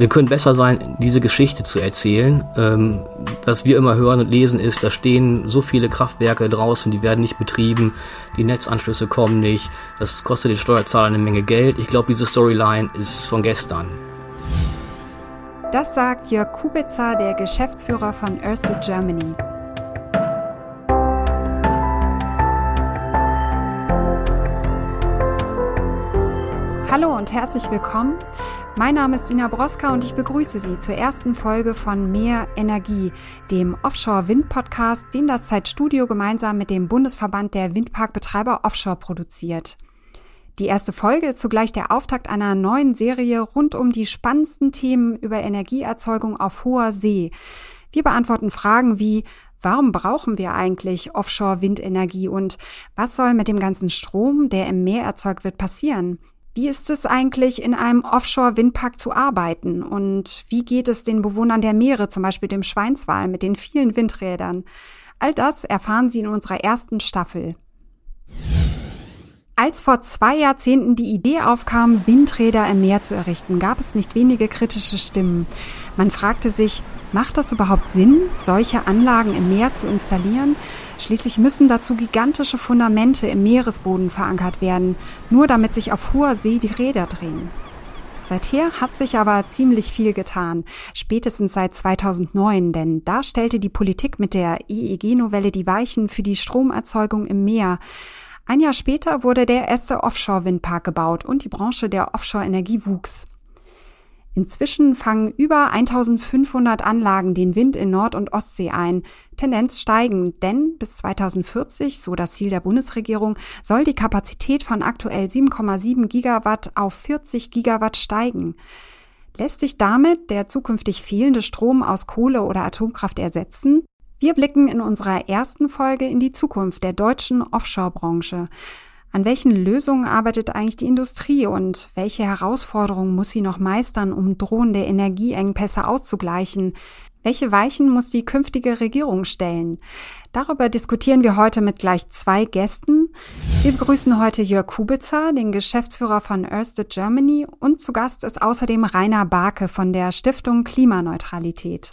Wir können besser sein, diese Geschichte zu erzählen. Ähm, was wir immer hören und lesen ist, da stehen so viele Kraftwerke draußen, die werden nicht betrieben, die Netzanschlüsse kommen nicht, das kostet den Steuerzahler eine Menge Geld. Ich glaube, diese Storyline ist von gestern. Das sagt Jörg Kubitzer, der Geschäftsführer von Ørsted Germany. Hallo und herzlich willkommen. Mein Name ist Dina Broska und ich begrüße Sie zur ersten Folge von Mehr Energie, dem Offshore-Wind-Podcast, den das Zeitstudio gemeinsam mit dem Bundesverband der Windparkbetreiber Offshore produziert. Die erste Folge ist zugleich der Auftakt einer neuen Serie rund um die spannendsten Themen über Energieerzeugung auf hoher See. Wir beantworten Fragen wie Warum brauchen wir eigentlich Offshore-Windenergie und was soll mit dem ganzen Strom, der im Meer erzeugt wird, passieren? Wie ist es eigentlich, in einem Offshore-Windpark zu arbeiten? Und wie geht es den Bewohnern der Meere, zum Beispiel dem Schweinswal mit den vielen Windrädern? All das erfahren Sie in unserer ersten Staffel. Als vor zwei Jahrzehnten die Idee aufkam, Windräder im Meer zu errichten, gab es nicht wenige kritische Stimmen. Man fragte sich, macht das überhaupt Sinn, solche Anlagen im Meer zu installieren? Schließlich müssen dazu gigantische Fundamente im Meeresboden verankert werden, nur damit sich auf hoher See die Räder drehen. Seither hat sich aber ziemlich viel getan, spätestens seit 2009, denn da stellte die Politik mit der EEG-Novelle die Weichen für die Stromerzeugung im Meer. Ein Jahr später wurde der erste Offshore-Windpark gebaut und die Branche der Offshore-Energie wuchs. Inzwischen fangen über 1500 Anlagen den Wind in Nord- und Ostsee ein. Tendenz steigend, denn bis 2040, so das Ziel der Bundesregierung, soll die Kapazität von aktuell 7,7 Gigawatt auf 40 Gigawatt steigen. Lässt sich damit der zukünftig fehlende Strom aus Kohle oder Atomkraft ersetzen? Wir blicken in unserer ersten Folge in die Zukunft der deutschen Offshore-Branche. An welchen Lösungen arbeitet eigentlich die Industrie und welche Herausforderungen muss sie noch meistern, um drohende Energieengpässe auszugleichen? Welche Weichen muss die künftige Regierung stellen? Darüber diskutieren wir heute mit gleich zwei Gästen. Wir begrüßen heute Jörg Kubitzer, den Geschäftsführer von Ørsted Germany und zu Gast ist außerdem Rainer Barke von der Stiftung Klimaneutralität.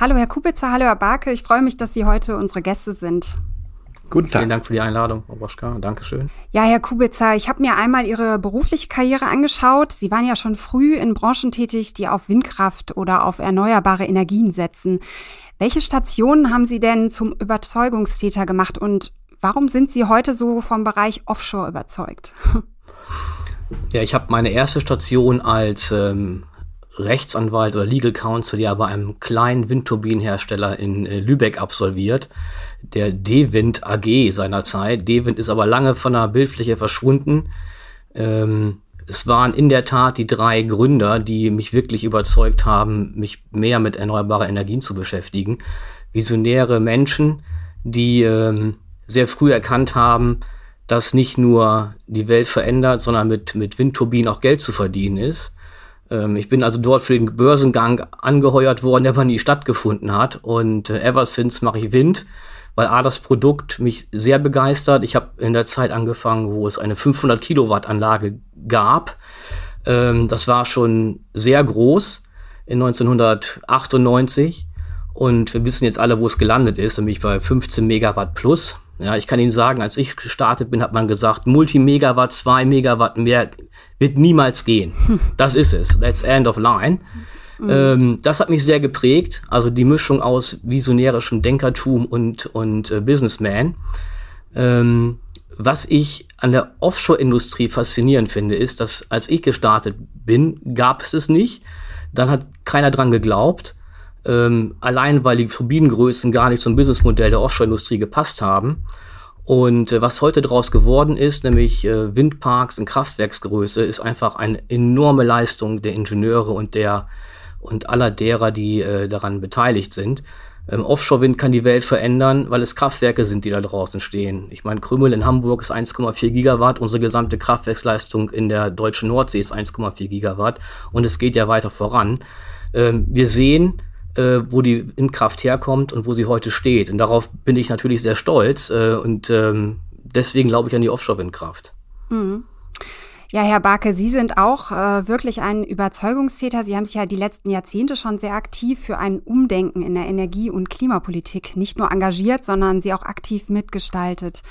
Hallo Herr Kubitzer, hallo Herr Barke. Ich freue mich, dass Sie heute unsere Gäste sind. Guten Tag. Vielen Dank für die Einladung, Frau Boschka. Dankeschön. Ja, Herr Kubitzer, ich habe mir einmal Ihre berufliche Karriere angeschaut. Sie waren ja schon früh in Branchen tätig, die auf Windkraft oder auf erneuerbare Energien setzen. Welche Stationen haben Sie denn zum Überzeugungstäter gemacht und warum sind Sie heute so vom Bereich Offshore überzeugt? Ja, ich habe meine erste Station als ähm, Rechtsanwalt oder Legal Counsel ja bei einem kleinen Windturbinenhersteller in äh, Lübeck absolviert, der D-Wind AG seinerzeit. D-Wind ist aber lange von der Bildfläche verschwunden. Ähm, es waren in der Tat die drei Gründer, die mich wirklich überzeugt haben, mich mehr mit erneuerbaren Energien zu beschäftigen. Visionäre Menschen, die ähm, sehr früh erkannt haben, dass nicht nur die Welt verändert, sondern mit, mit Windturbinen auch Geld zu verdienen ist. Ähm, ich bin also dort für den Börsengang angeheuert worden, der aber nie stattgefunden hat. Und äh, ever since mache ich Wind, weil A, das Produkt mich sehr begeistert. Ich habe in der Zeit angefangen, wo es eine 500 Kilowatt Anlage gab. Ähm, das war schon sehr groß in 1998. Und wir wissen jetzt alle, wo es gelandet ist, nämlich bei 15 Megawatt plus. Ja, ich kann Ihnen sagen, als ich gestartet bin, hat man gesagt, Multimegawatt, zwei Megawatt mehr wird niemals gehen. Das ist es. That's end of line. Mhm. Ähm, das hat mich sehr geprägt. Also die Mischung aus visionärischem Denkertum und, und äh, Businessman. Ähm, was ich an der Offshore-Industrie faszinierend finde, ist, dass als ich gestartet bin, gab es es nicht. Dann hat keiner dran geglaubt. Ähm, allein weil die Turbinengrößen gar nicht zum Businessmodell der Offshore-Industrie gepasst haben. Und äh, was heute daraus geworden ist, nämlich äh, Windparks in Kraftwerksgröße, ist einfach eine enorme Leistung der Ingenieure und der und aller derer, die äh, daran beteiligt sind. Ähm, Offshore-Wind kann die Welt verändern, weil es Kraftwerke sind, die da draußen stehen. Ich meine, Krümmel in Hamburg ist 1,4 Gigawatt, unsere gesamte Kraftwerksleistung in der deutschen Nordsee ist 1,4 Gigawatt und es geht ja weiter voran. Ähm, wir sehen, äh, wo die Windkraft herkommt und wo sie heute steht. Und darauf bin ich natürlich sehr stolz äh, und ähm, deswegen glaube ich an die Offshore-Windkraft. Mhm. Ja, Herr Barke, Sie sind auch äh, wirklich ein Überzeugungstäter. Sie haben sich ja die letzten Jahrzehnte schon sehr aktiv für ein Umdenken in der Energie- und Klimapolitik nicht nur engagiert, sondern sie auch aktiv mitgestaltet.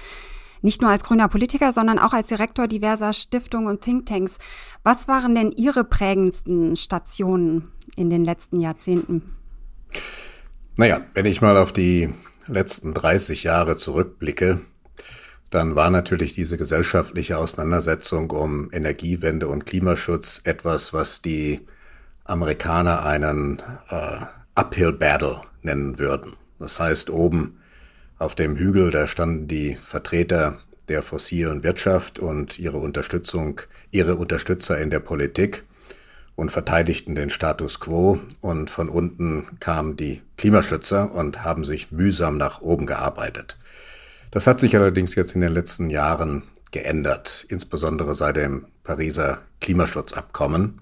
Nicht nur als grüner Politiker, sondern auch als Direktor diverser Stiftungen und Thinktanks. Was waren denn Ihre prägendsten Stationen in den letzten Jahrzehnten? Naja, wenn ich mal auf die letzten 30 Jahre zurückblicke, dann war natürlich diese gesellschaftliche Auseinandersetzung um Energiewende und Klimaschutz etwas, was die Amerikaner einen äh, Uphill Battle nennen würden. Das heißt, oben auf dem Hügel, da standen die Vertreter der fossilen Wirtschaft und ihre Unterstützung, ihre Unterstützer in der Politik und verteidigten den Status quo und von unten kamen die Klimaschützer und haben sich mühsam nach oben gearbeitet. Das hat sich allerdings jetzt in den letzten Jahren geändert, insbesondere seit dem Pariser Klimaschutzabkommen.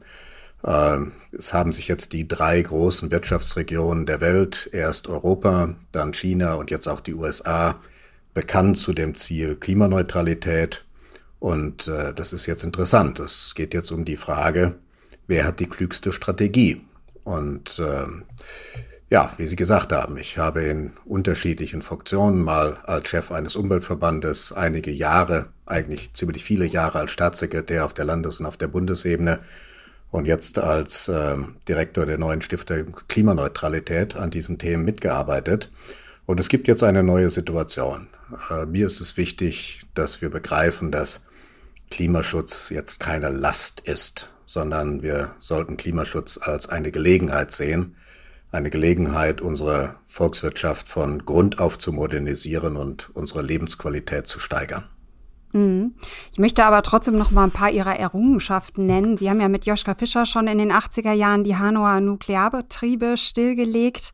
Ähm, es haben sich jetzt die drei großen Wirtschaftsregionen der Welt, erst Europa, dann China und jetzt auch die USA, bekannt zu dem Ziel Klimaneutralität. Und äh, das ist jetzt interessant. Es geht jetzt um die Frage, wer hat die klügste Strategie? Und äh, ja, wie Sie gesagt haben, ich habe in unterschiedlichen Funktionen mal als Chef eines Umweltverbandes einige Jahre, eigentlich ziemlich viele Jahre als Staatssekretär auf der Landes- und auf der Bundesebene und jetzt als äh, Direktor der neuen Stiftung Klimaneutralität an diesen Themen mitgearbeitet. Und es gibt jetzt eine neue Situation. Äh, mir ist es wichtig, dass wir begreifen, dass Klimaschutz jetzt keine Last ist, sondern wir sollten Klimaschutz als eine Gelegenheit sehen, eine Gelegenheit, unsere Volkswirtschaft von Grund auf zu modernisieren und unsere Lebensqualität zu steigern. Mhm. Ich möchte aber trotzdem noch mal ein paar Ihrer Errungenschaften nennen. Sie haben ja mit Joschka Fischer schon in den 80er Jahren die Hanauer Nuklearbetriebe stillgelegt.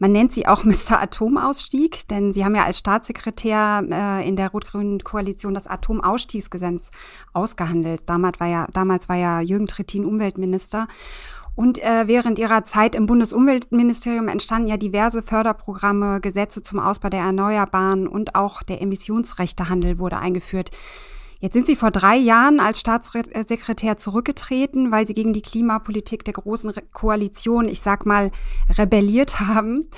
Man nennt sie auch Mr. Atomausstieg, denn Sie haben ja als Staatssekretär äh, in der rot-grünen Koalition das Atomausstiegsgesetz ausgehandelt. Damals war ja, damals war ja Jürgen Trittin Umweltminister. Und äh, während ihrer Zeit im Bundesumweltministerium entstanden ja diverse Förderprogramme, Gesetze zum Ausbau der Erneuerbaren und auch der Emissionsrechtehandel wurde eingeführt. Jetzt sind Sie vor drei Jahren als Staatssekretär zurückgetreten, weil Sie gegen die Klimapolitik der großen Koalition, ich sag mal, rebelliert haben.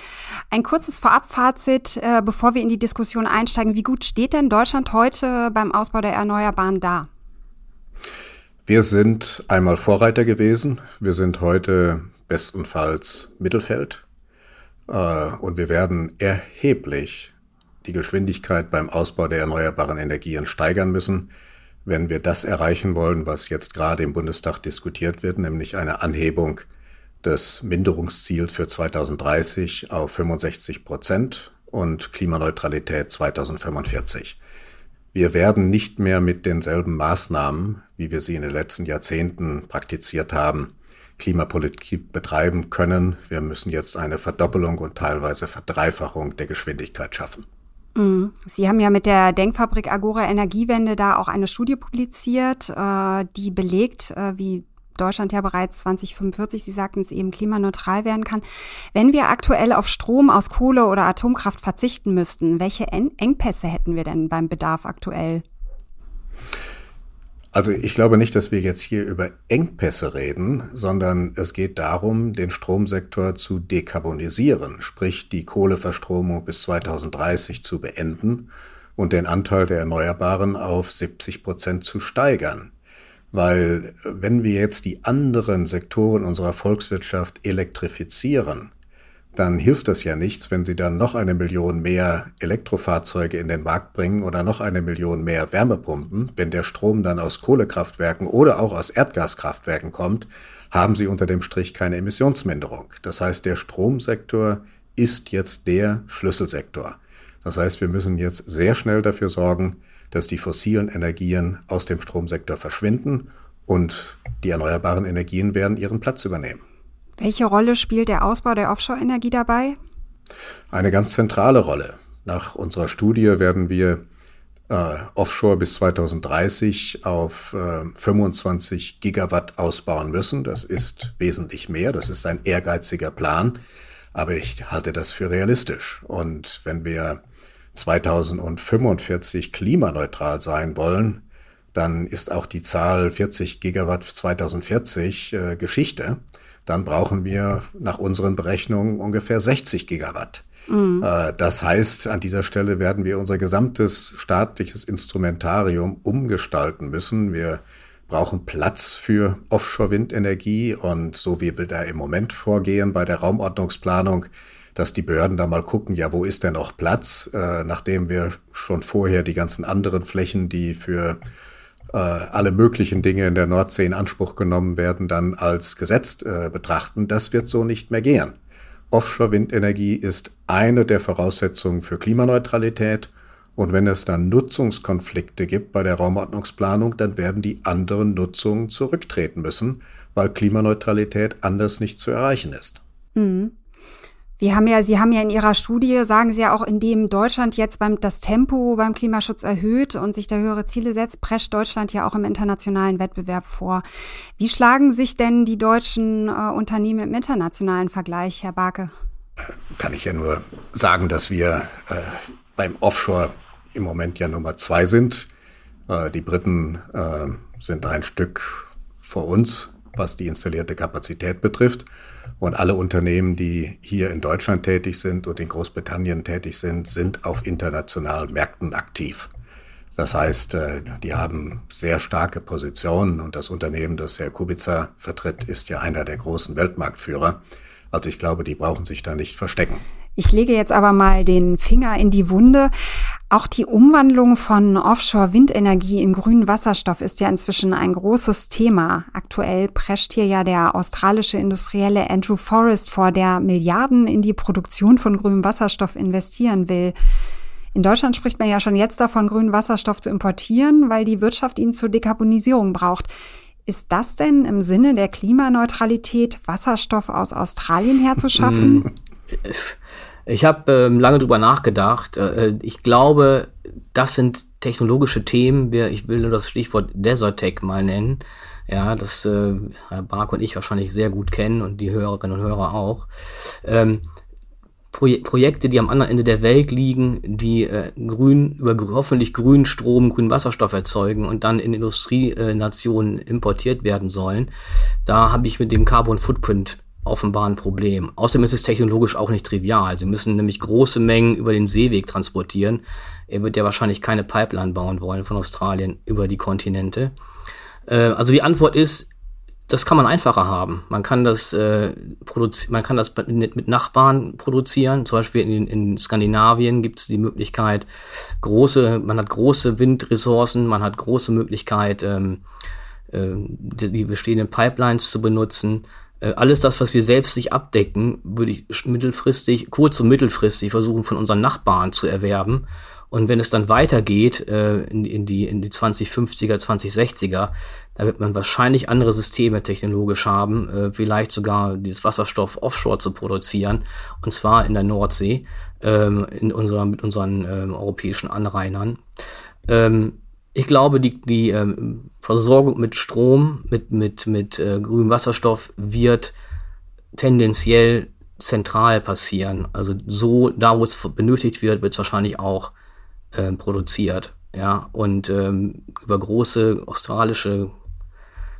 Ein kurzes Vorabfazit, äh, bevor wir in die Diskussion einsteigen. Wie gut steht denn Deutschland heute beim Ausbau der Erneuerbaren da? Wir sind einmal Vorreiter gewesen. Wir sind heute bestenfalls Mittelfeld. Äh, und wir werden erheblich die Geschwindigkeit beim Ausbau der erneuerbaren Energien steigern müssen, wenn wir das erreichen wollen, was jetzt gerade im Bundestag diskutiert wird, nämlich eine Anhebung des Minderungsziels für 2030 auf 65 Prozent und Klimaneutralität 2045. Wir werden nicht mehr mit denselben Maßnahmen, wie wir sie in den letzten Jahrzehnten praktiziert haben, Klimapolitik betreiben können. Wir müssen jetzt eine Verdoppelung und teilweise Verdreifachung der Geschwindigkeit schaffen. Mhm. Sie haben ja mit der Denkfabrik Agora Energiewende da auch eine Studie publiziert, äh, die belegt, äh, wie Deutschland ja bereits 2045, Sie sagten es eben, klimaneutral werden kann. Wenn wir aktuell auf Strom aus Kohle oder Atomkraft verzichten müssten, welche Engpässe hätten wir denn beim Bedarf aktuell? Also ich glaube nicht, dass wir jetzt hier über Engpässe reden, sondern es geht darum, den Stromsektor zu dekarbonisieren, sprich die Kohleverstromung bis 2030 zu beenden und den Anteil der Erneuerbaren auf 70 Prozent zu steigern. Weil wenn wir jetzt die anderen Sektoren unserer Volkswirtschaft elektrifizieren, dann hilft das ja nichts, wenn Sie dann noch eine Million mehr Elektrofahrzeuge in den Markt bringen oder noch eine Million mehr Wärmepumpen. Wenn der Strom dann aus Kohlekraftwerken oder auch aus Erdgaskraftwerken kommt, haben Sie unter dem Strich keine Emissionsminderung. Das heißt, der Stromsektor ist jetzt der Schlüsselsektor. Das heißt, wir müssen jetzt sehr schnell dafür sorgen, dass die fossilen Energien aus dem Stromsektor verschwinden und die erneuerbaren Energien werden ihren Platz übernehmen. Welche Rolle spielt der Ausbau der Offshore-Energie dabei? Eine ganz zentrale Rolle. Nach unserer Studie werden wir äh, Offshore bis 2030 auf äh, 25 Gigawatt ausbauen müssen. Das ist wesentlich mehr. Das ist ein ehrgeiziger Plan. Aber ich halte das für realistisch. Und wenn wir 2045 klimaneutral sein wollen, dann ist auch die Zahl 40 Gigawatt 2040 äh, Geschichte. Dann brauchen wir nach unseren Berechnungen ungefähr 60 Gigawatt. Mhm. Äh, das heißt, an dieser Stelle werden wir unser gesamtes staatliches Instrumentarium umgestalten müssen. Wir brauchen Platz für Offshore-Windenergie und so wie wir da im Moment vorgehen bei der Raumordnungsplanung, dass die Behörden da mal gucken, ja, wo ist denn noch Platz, äh, nachdem wir schon vorher die ganzen anderen Flächen, die für äh, alle möglichen Dinge in der Nordsee in Anspruch genommen werden, dann als gesetzt äh, betrachten. Das wird so nicht mehr gehen. Offshore-Windenergie ist eine der Voraussetzungen für Klimaneutralität. Und wenn es dann Nutzungskonflikte gibt bei der Raumordnungsplanung, dann werden die anderen Nutzungen zurücktreten müssen, weil Klimaneutralität anders nicht zu erreichen ist. Mhm. Wir haben ja, Sie haben ja in Ihrer Studie, sagen Sie ja auch, indem Deutschland jetzt beim, das Tempo beim Klimaschutz erhöht und sich da höhere Ziele setzt, prescht Deutschland ja auch im internationalen Wettbewerb vor. Wie schlagen sich denn die deutschen äh, Unternehmen im internationalen Vergleich, Herr Barke? Kann ich ja nur sagen, dass wir äh, beim Offshore im Moment ja Nummer zwei sind. Äh, die Briten äh, sind ein Stück vor uns, was die installierte Kapazität betrifft. Und alle Unternehmen, die hier in Deutschland tätig sind und in Großbritannien tätig sind, sind auf internationalen Märkten aktiv. Das heißt, äh, die haben sehr starke Positionen und das Unternehmen, das Herr Kubica vertritt, ist ja einer der großen Weltmarktführer. Also ich glaube, die brauchen sich da nicht verstecken. Ich lege jetzt aber mal den Finger in die Wunde. Auch die Umwandlung von Offshore-Windenergie in grünen Wasserstoff ist ja inzwischen ein großes Thema. Aktuell prescht hier ja der australische Industrielle Andrew Forrest vor, der Milliarden in die Produktion von grünem Wasserstoff investieren will. In Deutschland spricht man ja schon jetzt davon, grünen Wasserstoff zu importieren, weil die Wirtschaft ihn zur Dekarbonisierung braucht. Ist das denn im Sinne der Klimaneutralität, Wasserstoff aus Australien herzuschaffen? Ich habe ähm, lange drüber nachgedacht. Äh, ich glaube, das sind technologische Themen. Ich will nur das Stichwort Desert Tech mal nennen. Ja, das äh, Herr Bark und ich wahrscheinlich sehr gut kennen und die Hörerinnen und Hörer auch. Ähm, Proje Projekte, die am anderen Ende der Welt liegen, die äh, grün, über hoffentlich grünen Strom, grünen Wasserstoff erzeugen und dann in Industrienationen importiert werden sollen. Da habe ich mit dem Carbon Footprint offenbar ein Problem. Außerdem ist es technologisch auch nicht trivial. Sie müssen nämlich große Mengen über den Seeweg transportieren. Er wird ja wahrscheinlich keine Pipeline bauen wollen von Australien über die Kontinente. Äh, also die Antwort ist, das kann man einfacher haben. Man kann das, äh, man kann das mit, Nachbarn produzieren. Zum Beispiel in, in Skandinavien gibt es die Möglichkeit, große, man hat große Windressourcen, man hat große Möglichkeit, ähm, äh, die bestehenden Pipelines zu benutzen. Äh, alles das, was wir selbst nicht abdecken, würde ich mittelfristig, kurz- und mittelfristig versuchen von unseren Nachbarn zu erwerben. Und wenn es dann weitergeht äh, in, in, die, in die 2050er, 2060er, da wird man wahrscheinlich andere Systeme technologisch haben, äh, vielleicht sogar dieses Wasserstoff offshore zu produzieren, und zwar in der Nordsee, ähm, in unserer, mit unseren ähm, europäischen Anrainern. Ähm, ich glaube, die, die ähm, Versorgung mit Strom, mit, mit, mit äh, grünem Wasserstoff wird tendenziell zentral passieren. Also so, da wo es benötigt wird, wird es wahrscheinlich auch äh, produziert. Ja, und ähm, über große australische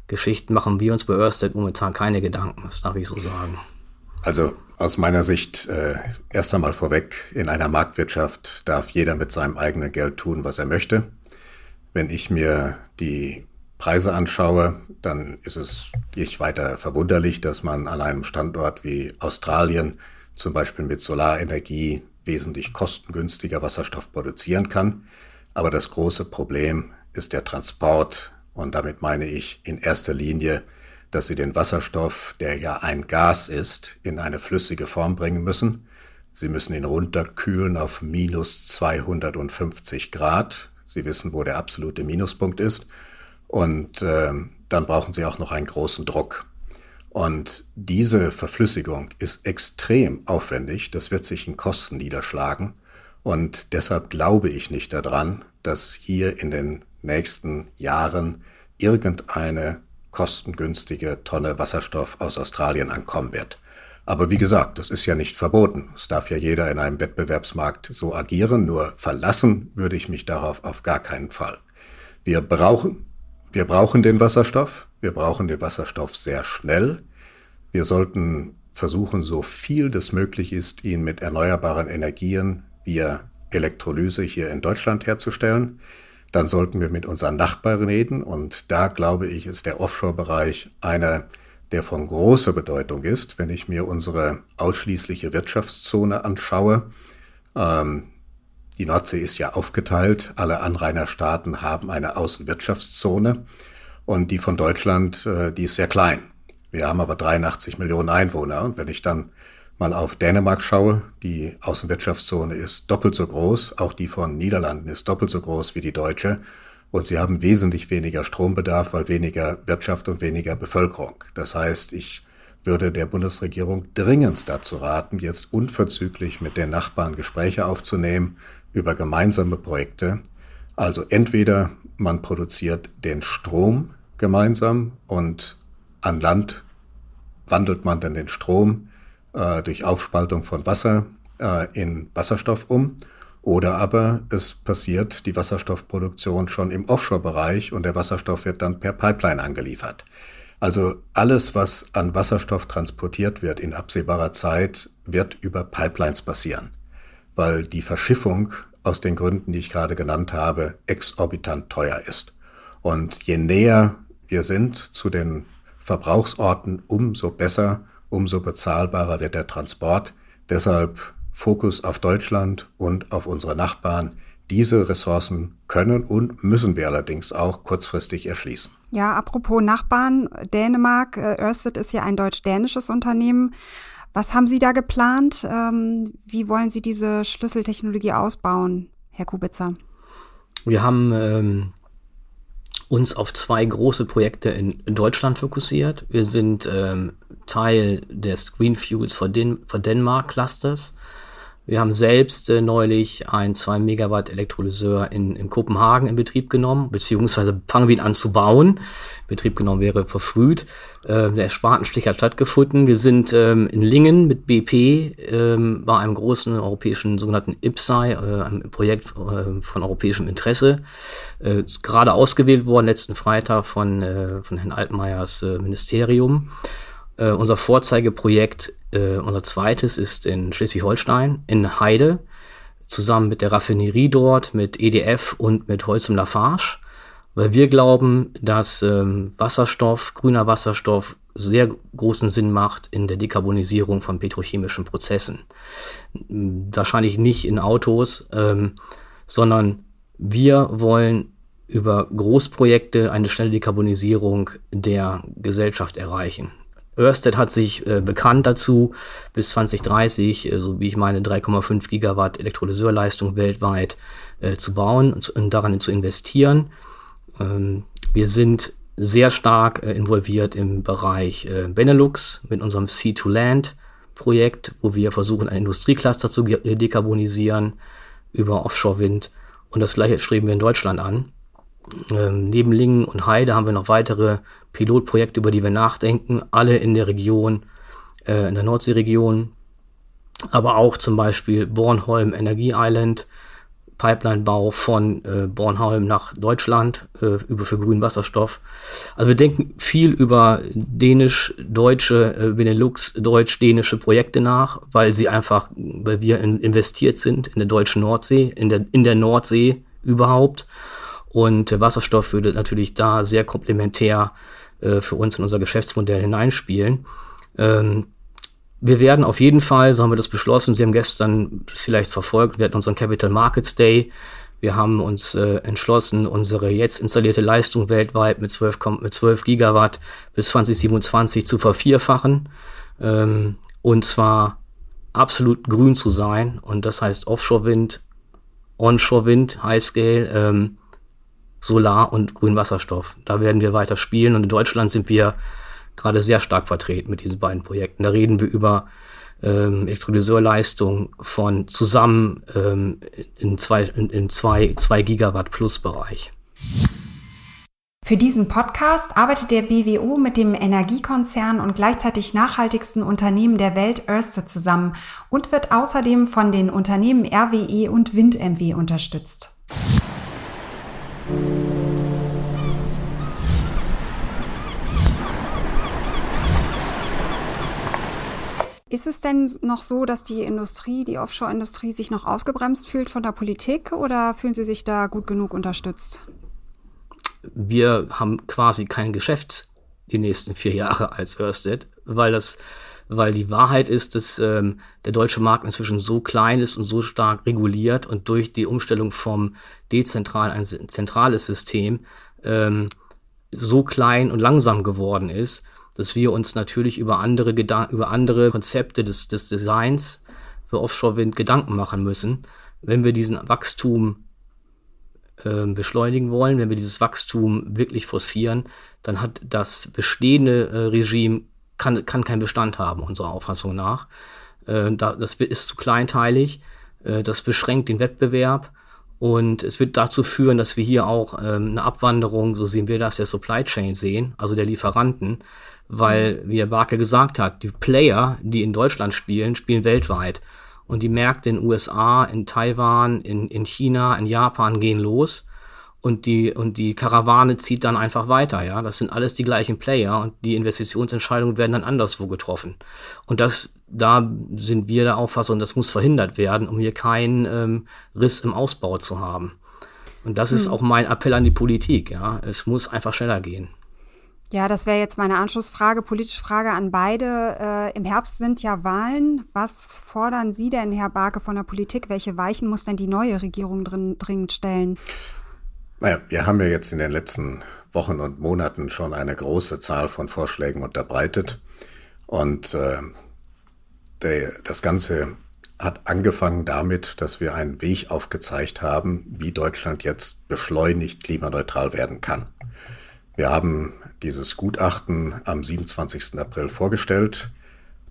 Geschichten machen wir uns bei Ørsted momentan keine Gedanken, das darf ich so sagen. Also aus meiner Sicht äh, erst einmal vorweg, in einer Marktwirtschaft darf jeder mit seinem eigenen Geld tun, was er möchte. Wenn ich mir die Preise anschaue, dann ist es nicht weiter verwunderlich, dass man an einem Standort wie Australien zum Beispiel mit Solarenergie wesentlich kostengünstiger Wasserstoff produzieren kann. Aber das große Problem ist der Transport und damit meine ich in erster Linie, dass Sie den Wasserstoff, der ja ein Gas ist, in eine flüssige Form bringen müssen. Sie müssen ihn runterkühlen auf minus 250 Grad. Sie wissen, wo der absolute Minuspunkt ist. Und äh, dann brauchen Sie auch noch einen großen Druck. Und diese Verflüssigung ist extrem aufwendig. Das wird sich in Kosten niederschlagen. Und deshalb glaube ich nicht daran, dass hier in den nächsten Jahren irgendeine kostengünstige Tonne Wasserstoff aus Australien ankommen wird. Aber wie gesagt, das ist ja nicht verboten. Es darf ja jeder in einem Wettbewerbsmarkt so agieren, nur verlassen würde ich mich darauf auf gar keinen Fall. Wir brauchen, wir brauchen den Wasserstoff. Wir brauchen den Wasserstoff sehr schnell. Wir sollten versuchen, so viel das möglich ist, ihn mit erneuerbaren Energien via Elektrolyse hier in Deutschland herzustellen. Dann sollten wir mit unseren Nachbarn reden. Und da glaube ich, ist der Offshore-Bereich einer, der von großer Bedeutung ist, wenn ich mir unsere ausschließliche Wirtschaftszone anschaue. Ähm, die Nordsee ist ja aufgeteilt. Alle Anrainerstaaten haben eine Außenwirtschaftszone. Und die von Deutschland, äh, die ist sehr klein. Wir haben aber 83 Millionen Einwohner. Und wenn ich dann mal auf Dänemark schaue, die Außenwirtschaftszone ist doppelt so groß, auch die von Niederlanden ist doppelt so groß wie die deutsche. Und sie haben wesentlich weniger Strombedarf, weil weniger Wirtschaft und weniger Bevölkerung. Das heißt, ich würde der Bundesregierung dringendst dazu raten, jetzt unverzüglich mit den Nachbarn Gespräche aufzunehmen über gemeinsame Projekte. Also entweder man produziert den Strom gemeinsam und an Land wandelt man dann den Strom äh, durch Aufspaltung von Wasser äh, in Wasserstoff um. Oder aber es passiert die Wasserstoffproduktion schon im Offshore-Bereich und der Wasserstoff wird dann per Pipeline angeliefert. Also alles, was an Wasserstoff transportiert wird in absehbarer Zeit, wird über Pipelines passieren, weil die Verschiffung aus den Gründen, die ich gerade genannt habe, exorbitant teuer ist. Und je näher wir sind zu den Verbrauchsorten, umso besser, umso bezahlbarer wird der Transport. Deshalb Fokus auf Deutschland und auf unsere Nachbarn. Diese Ressourcen können und müssen wir allerdings auch kurzfristig erschließen. Ja, apropos Nachbarn, Dänemark, äh, Ørsted ist ja ein deutsch-dänisches Unternehmen. Was haben Sie da geplant? Ähm, wie wollen Sie diese Schlüsseltechnologie ausbauen, Herr Kubitzer? Wir haben ähm, uns auf zwei große Projekte in Deutschland fokussiert. Wir sind ähm, Teil des Green Fuels for, Den for Denmark Clusters. Wir haben selbst äh, neulich ein 2 Megawatt Elektrolyseur in, in Kopenhagen in Betrieb genommen, beziehungsweise fangen wir ihn an zu bauen. Betrieb genommen wäre verfrüht. Äh, der Spatenstich hat stattgefunden. Wir sind ähm, in Lingen mit BP ähm, bei einem großen europäischen sogenannten IPSAI, äh, einem Projekt äh, von europäischem Interesse, äh, gerade ausgewählt worden letzten Freitag von, äh, von Herrn Altmaiers äh, Ministerium. Äh, unser Vorzeigeprojekt, äh, unser zweites, ist in Schleswig-Holstein, in Heide, zusammen mit der Raffinerie dort, mit EDF und mit Holcim Lafarge, weil wir glauben, dass ähm, Wasserstoff, grüner Wasserstoff, sehr großen Sinn macht in der Dekarbonisierung von petrochemischen Prozessen. Wahrscheinlich nicht in Autos, ähm, sondern wir wollen über Großprojekte eine schnelle Dekarbonisierung der Gesellschaft erreichen. Ørsted hat sich äh, bekannt dazu, bis 2030, äh, so wie ich meine, 3,5 Gigawatt Elektrolyseurleistung weltweit äh, zu bauen und, und, daran zu investieren. Ähm, wir sind sehr stark äh, involviert im Bereich äh, Benelux mit unserem Sea-to-Land-Projekt, wo wir versuchen, ein Industriecluster zu dekarbonisieren über Offshore-Wind. Und das gleiche streben wir in Deutschland an. Ähm, neben Lingen und Heide haben wir noch weitere Pilotprojekte, über die wir nachdenken, alle in der Region, äh, in der Nordseeregion, aber auch zum Beispiel Bornholm Energie Island, Pipelinebau von äh, Bornholm nach Deutschland äh, über für grünen Wasserstoff. Also wir denken viel über dänisch-deutsche, äh, Benelux, deutsch-dänische Projekte nach, weil sie einfach, weil wir in, investiert sind in der deutschen Nordsee, in der, in der Nordsee überhaupt und Wasserstoff würde natürlich da sehr komplementär äh, für uns in unser Geschäftsmodell hineinspielen. Ähm, wir werden auf jeden Fall, so haben wir das beschlossen, Sie haben gestern das vielleicht verfolgt, wir hatten unseren Capital Markets Day. Wir haben uns äh, entschlossen, unsere jetzt installierte Leistung weltweit mit 12, mit 12 Gigawatt bis 2027 zu vervierfachen. Ähm, und zwar absolut grün zu sein. Und das heißt Offshore-Wind, Onshore-Wind, Highscale, ähm, Solar- und Grünwasserstoff. Da werden wir weiter spielen und in Deutschland sind wir gerade sehr stark vertreten mit diesen beiden Projekten. Da reden wir über ähm, Elektrolyseurleistung von zusammen ähm, in zwei, in, in zwei, zwei Gigawatt plus Bereich. Für diesen Podcast arbeitet der BWO mit dem Energiekonzern und gleichzeitig nachhaltigsten Unternehmen der Welt Örste zusammen und wird außerdem von den Unternehmen RWE und WindMW unterstützt. Ist es denn noch so, dass die Industrie, die Offshore-Industrie sich noch ausgebremst fühlt von der Politik oder fühlen sie sich da gut genug unterstützt? Wir haben quasi kein Geschäft die nächsten vier Jahre als Ørsted, weil das weil die Wahrheit ist, dass ähm, der deutsche Markt inzwischen so klein ist und so stark reguliert und durch die Umstellung vom dezentralen ein zentrales System ähm, so klein und langsam geworden ist, dass wir uns natürlich über andere, Gedan über andere Konzepte des, des Designs für Offshore-Wind Gedanken machen müssen, wenn wir diesen Wachstum äh, beschleunigen wollen, wenn wir dieses Wachstum wirklich forcieren, dann hat das bestehende äh, Regime kann, kann keinen Bestand haben, unserer Auffassung nach. Äh, da, das ist zu kleinteilig, äh, das beschränkt den Wettbewerb und es wird dazu führen, dass wir hier auch ähm, eine Abwanderung, so sehen wir das, der Supply Chain sehen, also der Lieferanten, weil, wie Herr Barke gesagt hat, die Player, die in Deutschland spielen, spielen weltweit. Und die Märkte in USA, in Taiwan, in, in China, in Japan gehen los und die, und die Karawane zieht dann einfach weiter, ja. Das sind alles die gleichen Player und die Investitionsentscheidungen werden dann anderswo getroffen. Und das, da sind wir der Auffassung, das muss verhindert werden, um hier keinen ähm, Riss im Ausbau zu haben. Und das hm. ist auch mein Appell an die Politik, ja. Es muss einfach schneller gehen. Ja, das wäre jetzt meine Anschlussfrage, politische Frage an beide. Äh, Im Herbst sind ja Wahlen. Was fordern Sie denn, Herr Barke, von der Politik? Welche Weichen muss denn die neue Regierung drin, dringend stellen? Naja, wir haben ja jetzt in den letzten Wochen und Monaten schon eine große Zahl von Vorschlägen unterbreitet. Und äh, der, das Ganze hat angefangen damit, dass wir einen Weg aufgezeigt haben, wie Deutschland jetzt beschleunigt klimaneutral werden kann. Wir haben dieses Gutachten am 27. April vorgestellt.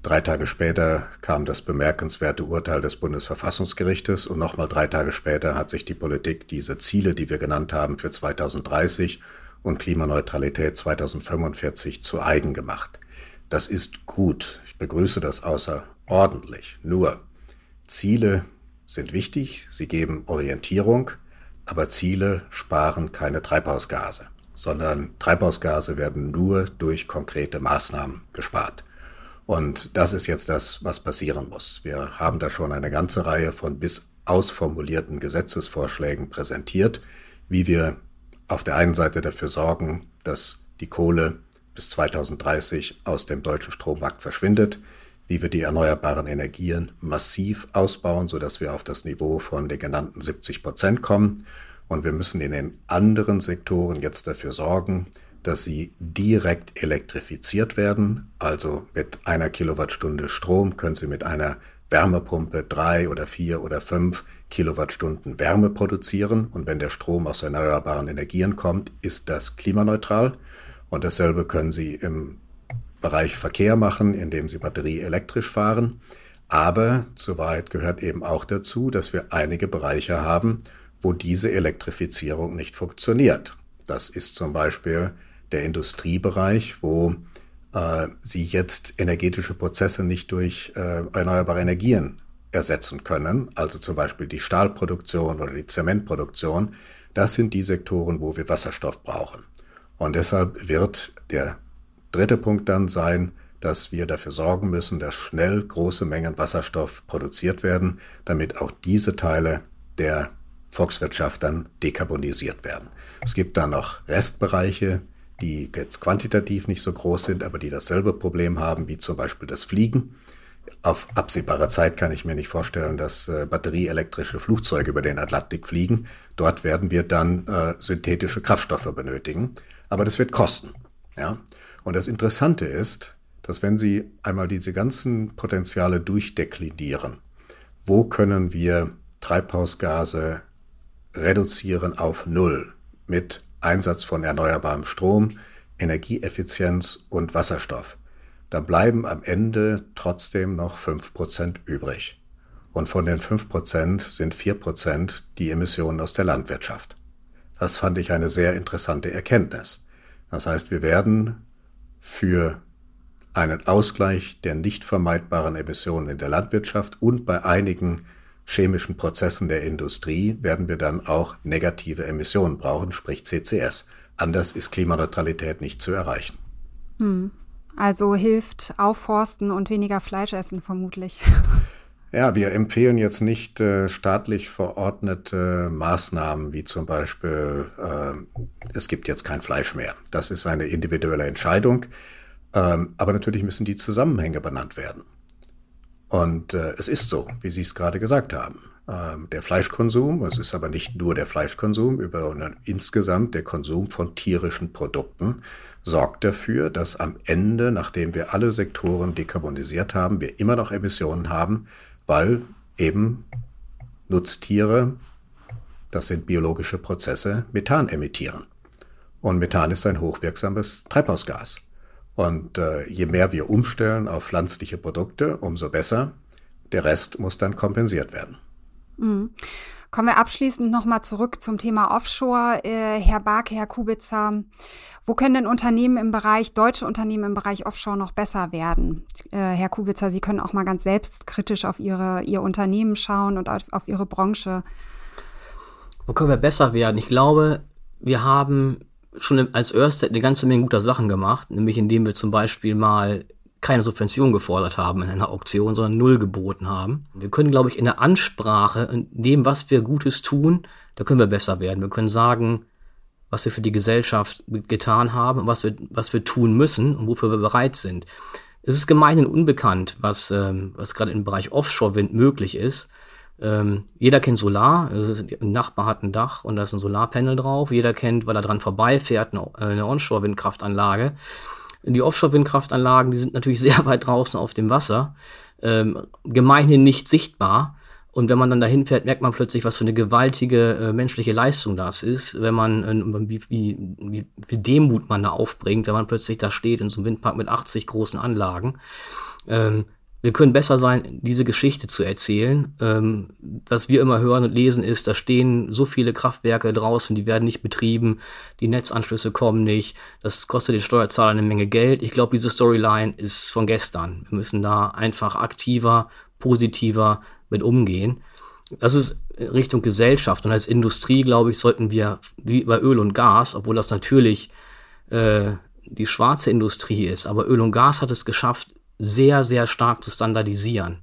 Drei Tage später kam das bemerkenswerte Urteil des Bundesverfassungsgerichtes und nochmal drei Tage später hat sich die Politik diese Ziele, die wir genannt haben für 2030 und Klimaneutralität 2045 zu eigen gemacht. Das ist gut. Ich begrüße das außerordentlich. Nur Ziele sind wichtig, sie geben Orientierung, aber Ziele sparen keine Treibhausgase sondern Treibhausgase werden nur durch konkrete Maßnahmen gespart. Und das ist jetzt das, was passieren muss. Wir haben da schon eine ganze Reihe von bis ausformulierten Gesetzesvorschlägen präsentiert, wie wir auf der einen Seite dafür sorgen, dass die Kohle bis 2030 aus dem deutschen Strommarkt verschwindet, wie wir die erneuerbaren Energien massiv ausbauen, sodass wir auf das Niveau von den genannten 70 Prozent kommen und wir müssen in den anderen Sektoren jetzt dafür sorgen, dass sie direkt elektrifiziert werden. Also mit einer Kilowattstunde Strom können Sie mit einer Wärmepumpe drei oder vier oder fünf Kilowattstunden Wärme produzieren. Und wenn der Strom aus erneuerbaren Energien kommt, ist das klimaneutral. Und dasselbe können Sie im Bereich Verkehr machen, indem Sie batterieelektrisch fahren. Aber zur Wahrheit gehört eben auch dazu, dass wir einige Bereiche haben, wo diese Elektrifizierung nicht funktioniert. Das ist zum Beispiel der Industriebereich, wo äh, Sie jetzt energetische Prozesse nicht durch äh, erneuerbare Energien ersetzen können, also zum Beispiel die Stahlproduktion oder die Zementproduktion. Das sind die Sektoren, wo wir Wasserstoff brauchen. Und deshalb wird der dritte Punkt dann sein, dass wir dafür sorgen müssen, dass schnell große Mengen Wasserstoff produziert werden, damit auch diese Teile der Volkswirtschaft dann dekarbonisiert werden. Es gibt da noch Restbereiche, die jetzt quantitativ nicht so groß sind, aber die dasselbe Problem haben, wie zum Beispiel das Fliegen. Auf absehbare Zeit kann ich mir nicht vorstellen, dass äh, batterieelektrische Flugzeuge über den Atlantik fliegen. Dort werden wir dann äh, synthetische Kraftstoffe benötigen. Aber das wird kosten. Ja? Und das Interessante ist, dass wenn Sie einmal diese ganzen Potenziale durchdeklinieren, wo können wir Treibhausgase reduzieren auf Null mit Einsatz von erneuerbarem Strom, Energieeffizienz und Wasserstoff, dann bleiben am Ende trotzdem noch 5% übrig. Und von den 5% sind 4% die Emissionen aus der Landwirtschaft. Das fand ich eine sehr interessante Erkenntnis. Das heißt, wir werden für einen Ausgleich der nicht vermeidbaren Emissionen in der Landwirtschaft und bei einigen chemischen Prozessen der Industrie werden wir dann auch negative Emissionen brauchen, sprich CCS. Anders ist Klimaneutralität nicht zu erreichen. Hm. Also hilft Aufforsten und weniger Fleisch essen vermutlich. Ja, wir empfehlen jetzt nicht äh, staatlich verordnete Maßnahmen, wie zum Beispiel, äh, es gibt jetzt kein Fleisch mehr. Das ist eine individuelle Entscheidung. Ähm, aber natürlich müssen die Zusammenhänge benannt werden. Und äh, es ist so, wie Sie es gerade gesagt haben. Ähm, der Fleischkonsum, es ist aber nicht nur der Fleischkonsum, über insgesamt der Konsum von tierischen Produkten sorgt dafür, dass am Ende, nachdem wir alle Sektoren dekarbonisiert haben, wir immer noch Emissionen haben, weil eben Nutztiere, das sind biologische Prozesse, Methan emittieren. Und Methan ist ein hochwirksames Treibhausgas. Und äh, je mehr wir umstellen auf pflanzliche Produkte, umso besser. Der Rest muss dann kompensiert werden. Mhm. Kommen wir abschließend nochmal zurück zum Thema Offshore. Äh, Herr Barke, Herr Kubitzer, wo können denn Unternehmen im Bereich, deutsche Unternehmen im Bereich Offshore noch besser werden? Äh, Herr Kubitzer, Sie können auch mal ganz selbstkritisch auf Ihre, Ihr Unternehmen schauen und auf, auf Ihre Branche. Wo können wir besser werden? Ich glaube, wir haben schon als Ørsted eine ganze Menge guter Sachen gemacht, nämlich indem wir zum Beispiel mal keine Subvention gefordert haben in einer Auktion, sondern null geboten haben. Wir können, glaube ich, in der Ansprache, in dem, was wir Gutes tun, da können wir besser werden. Wir können sagen, was wir für die Gesellschaft getan haben und was wir, was wir tun müssen und wofür wir bereit sind. Es ist gemeinhin unbekannt, was, ähm, was gerade im Bereich Offshore-Wind möglich ist. Ähm, jeder kennt Solar, also ein Nachbar hat ein Dach und da ist ein Solarpanel drauf. Jeder kennt, weil er dran vorbeifährt, eine, eine Onshore-Windkraftanlage. Die Offshore-Windkraftanlagen, die sind natürlich sehr weit draußen auf dem Wasser, ähm, gemeinhin nicht sichtbar. Und wenn man dann dahin fährt, merkt man plötzlich, was für eine gewaltige äh, menschliche Leistung das ist, wenn man, äh, wie, wie, wie Demut man da aufbringt, wenn man plötzlich da steht in so einem Windpark mit 80 großen Anlagen. Ähm, wir können besser sein, diese Geschichte zu erzählen. Ähm, was wir immer hören und lesen ist, da stehen so viele Kraftwerke draußen, die werden nicht betrieben, die Netzanschlüsse kommen nicht, das kostet den Steuerzahlern eine Menge Geld. Ich glaube, diese Storyline ist von gestern. Wir müssen da einfach aktiver, positiver mit umgehen. Das ist Richtung Gesellschaft und als Industrie, glaube ich, sollten wir wie bei Öl und Gas, obwohl das natürlich äh, die schwarze Industrie ist, aber Öl und Gas hat es geschafft, sehr, sehr stark zu standardisieren.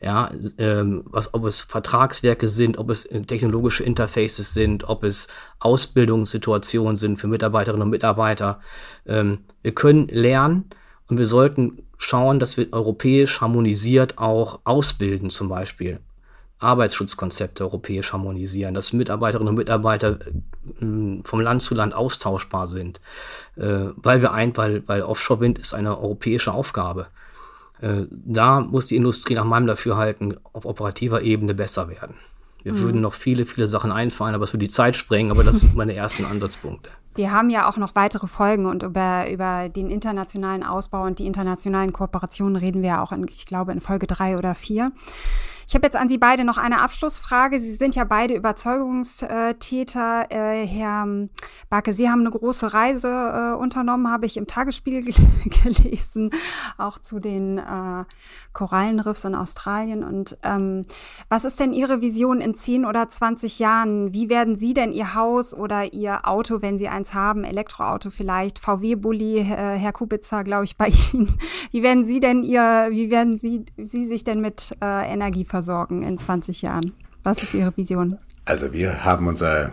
Ja, ähm, was, ob es Vertragswerke sind, ob es technologische Interfaces sind, ob es Ausbildungssituationen sind für Mitarbeiterinnen und Mitarbeiter. Ähm, wir können lernen und wir sollten schauen, dass wir europäisch harmonisiert auch ausbilden, zum Beispiel. Arbeitsschutzkonzepte europäisch harmonisieren, dass Mitarbeiterinnen und Mitarbeiter äh, vom Land zu Land austauschbar sind, äh, weil wir ein, weil, weil Offshore-Wind ist eine europäische Aufgabe. Äh, da muss die Industrie nach meinem Dafürhalten auf operativer Ebene besser werden. Wir mhm. würden noch viele, viele Sachen einfallen, aber es würde die Zeit sprengen, aber das sind meine ersten Ansatzpunkte. Wir haben ja auch noch weitere Folgen und über, über den internationalen Ausbau und die internationalen Kooperationen reden wir ja auch, in, ich glaube, in Folge drei oder vier. Ich habe jetzt an Sie beide noch eine Abschlussfrage. Sie sind ja beide Überzeugungstäter. Äh, Herr Barke, Sie haben eine große Reise äh, unternommen, habe ich im Tagesspiegel gelesen, auch zu den äh, Korallenriffs in Australien. Und ähm, was ist denn Ihre Vision in 10 oder 20 Jahren? Wie werden Sie denn Ihr Haus oder Ihr Auto, wenn Sie eins haben, Elektroauto vielleicht, VW-Bully, äh, Herr Kubitzer, glaube ich, bei Ihnen, wie werden Sie denn Ihr, wie werden Sie, Sie sich denn mit äh, Energie versorgen in 20 Jahren? Was ist Ihre Vision? Also wir haben unser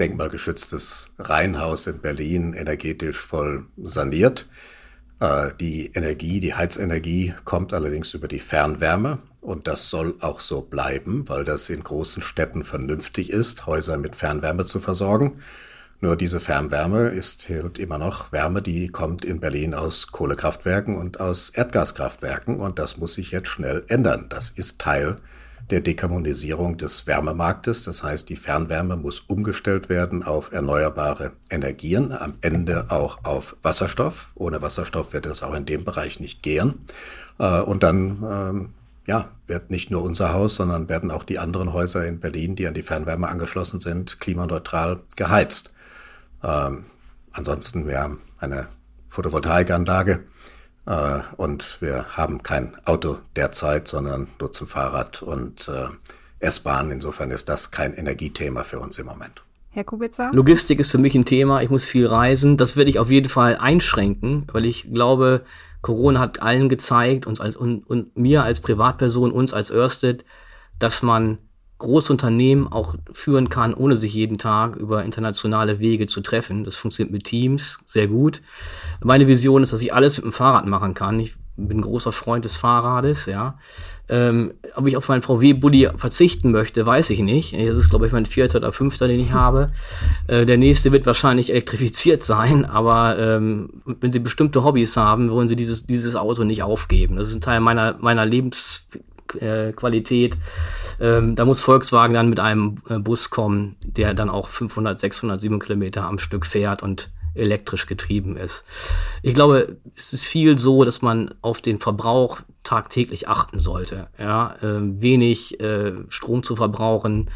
denkmalgeschütztes Reihenhaus in Berlin energetisch voll saniert. Äh, die Energie, die Heizenergie kommt allerdings über die Fernwärme und das soll auch so bleiben, weil das in großen Städten vernünftig ist, Häuser mit Fernwärme zu versorgen. Nur diese Fernwärme ist halt immer noch Wärme, die kommt in Berlin aus Kohlekraftwerken und aus Erdgaskraftwerken und das muss sich jetzt schnell ändern. Das ist Teil der Dekarbonisierung des Wärmemarktes. Das heißt, die Fernwärme muss umgestellt werden auf erneuerbare Energien, am Ende auch auf Wasserstoff. Ohne Wasserstoff wird es auch in dem Bereich nicht gehen. Äh, und dann ähm, ja, wird nicht nur unser Haus, sondern werden auch die anderen Häuser in Berlin, die an die Fernwärme angeschlossen sind, klimaneutral geheizt. Ähm, ansonsten, wir haben eine Photovoltaikanlage äh, und wir haben kein Auto derzeit, sondern nutzen Fahrrad und äh, S-Bahn. Insofern ist das kein Energiethema für uns im Moment. Herr Kubica? Logistik ist für mich ein Thema. Ich muss viel reisen. Das werde ich auf jeden Fall einschränken, weil ich glaube, Corona hat allen gezeigt, uns als, und, und mir als Privatperson, uns als Örsted, dass man große Unternehmen auch führen kann, ohne sich jeden Tag über internationale Wege zu treffen. Das funktioniert mit Teams sehr gut. Meine Vision ist, dass ich alles mit dem Fahrrad machen kann. Ich bin ein großer Freund des Fahrrades, ja. Ähm, ob ich auf meinen VW-Bulli verzichten möchte, weiß ich nicht. Das ist, glaube ich, mein vierter oder fünfter, den ich habe. Äh, der nächste wird wahrscheinlich elektrifiziert sein, aber ähm, wenn Sie bestimmte Hobbys haben, wollen Sie dieses, dieses Auto nicht aufgeben. Das ist ein Teil meiner, meiner Lebensqualität. Ähm, da muss Volkswagen dann mit einem äh, Bus kommen, der dann auch 500, 600, 700 Kilometer am Stück fährt und elektrisch getrieben ist. Ich glaube, es ist viel so, dass man auf den Verbrauch tagtäglich achten sollte. Ja, äh, wenig äh, Strom zu verbrauchen,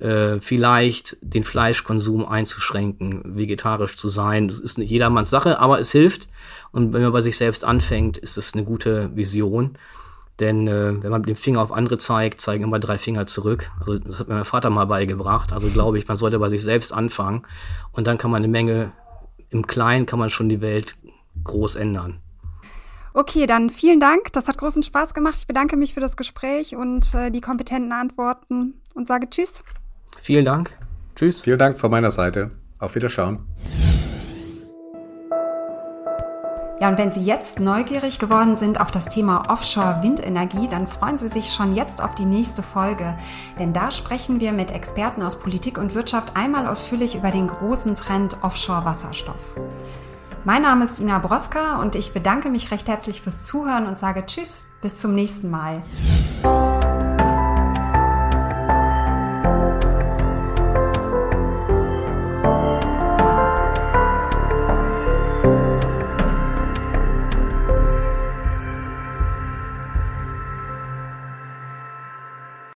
äh, vielleicht den Fleischkonsum einzuschränken, vegetarisch zu sein. Das ist nicht jedermanns Sache, aber es hilft. Und wenn man bei sich selbst anfängt, ist es eine gute Vision. Denn äh, wenn man mit dem Finger auf andere zeigt, zeigen immer drei Finger zurück. Also das hat mir mein Vater mal beigebracht. Also glaube ich, man sollte bei sich selbst anfangen und dann kann man eine Menge im Kleinen kann man schon die Welt groß ändern. Okay, dann vielen Dank. Das hat großen Spaß gemacht. Ich bedanke mich für das Gespräch und äh, die kompetenten Antworten und sage Tschüss. Vielen Dank. Tschüss. Vielen Dank von meiner Seite. Auf Wiederschauen. Ja, und wenn Sie jetzt neugierig geworden sind auf das Thema Offshore-Windenergie, dann freuen Sie sich schon jetzt auf die nächste Folge. Denn da sprechen wir mit Experten aus Politik und Wirtschaft einmal ausführlich über den großen Trend Offshore-Wasserstoff. Mein Name ist Ina Broska und ich bedanke mich recht herzlich fürs Zuhören und sage Tschüss, bis zum nächsten Mal.